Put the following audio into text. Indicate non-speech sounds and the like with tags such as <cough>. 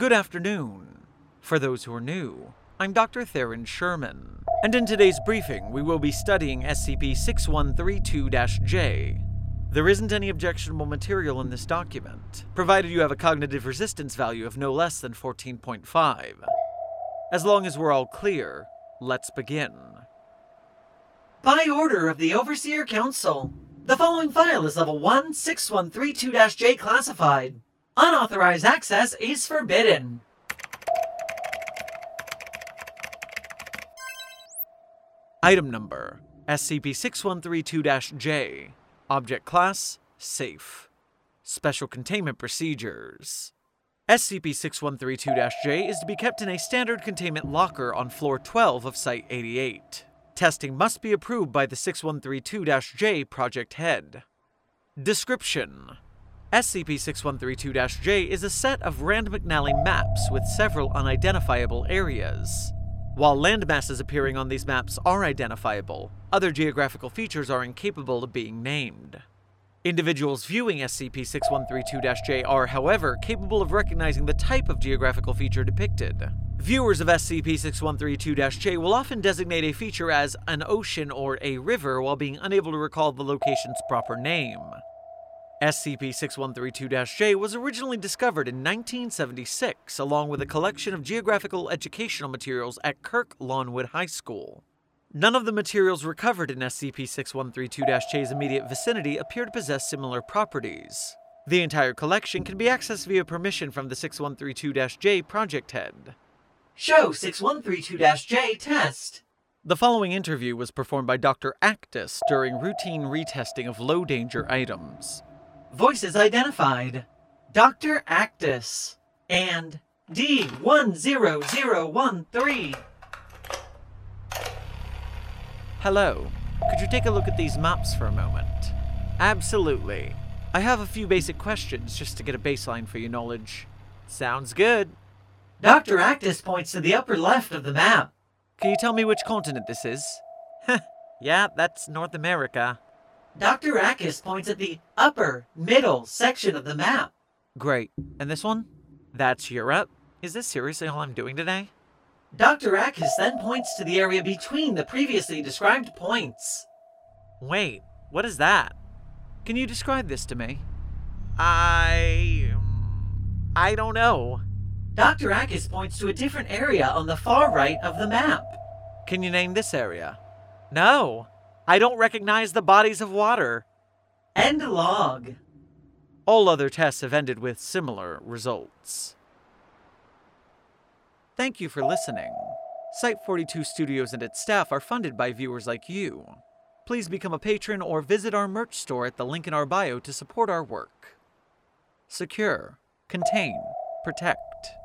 Good afternoon. For those who are new, I'm Dr. Theron Sherman, and in today's briefing, we will be studying SCP 6132 J. There isn't any objectionable material in this document, provided you have a cognitive resistance value of no less than 14.5. As long as we're all clear, let's begin. By order of the Overseer Council, the following file is level 16132 J classified. Unauthorized access is forbidden. Item number SCP 6132 J. Object Class Safe. Special Containment Procedures. SCP 6132 J is to be kept in a standard containment locker on floor 12 of Site 88. Testing must be approved by the 6132 J project head. Description SCP 6132 J is a set of Rand McNally maps with several unidentifiable areas. While landmasses appearing on these maps are identifiable, other geographical features are incapable of being named. Individuals viewing SCP 6132 J are, however, capable of recognizing the type of geographical feature depicted. Viewers of SCP 6132 J will often designate a feature as an ocean or a river while being unable to recall the location's proper name. SCP 6132 J was originally discovered in 1976 along with a collection of geographical educational materials at Kirk Lawnwood High School. None of the materials recovered in SCP 6132 J's immediate vicinity appear to possess similar properties. The entire collection can be accessed via permission from the 6132 J project head. Show 6132 J test. The following interview was performed by Dr. Actus during routine retesting of low danger items. Voices identified Dr. Actus and D10013. Hello. Could you take a look at these maps for a moment? Absolutely. I have a few basic questions just to get a baseline for your knowledge. Sounds good. Dr. Actus points to the upper left of the map. Can you tell me which continent this is? <laughs> yeah, that's North America. Dr. Actus points at the upper, middle section of the map. Great. And this one? That's Europe. Is this seriously all I'm doing today? Dr. Actus then points to the area between the previously described points. Wait, what is that? Can you describe this to me? I. I don't know. Dr. Actus points to a different area on the far right of the map. Can you name this area? No. I don't recognize the bodies of water. End log. All other tests have ended with similar results. Thank you for listening. Site 42 Studios and its staff are funded by viewers like you. Please become a patron or visit our merch store at the link in our bio to support our work. Secure, contain, protect.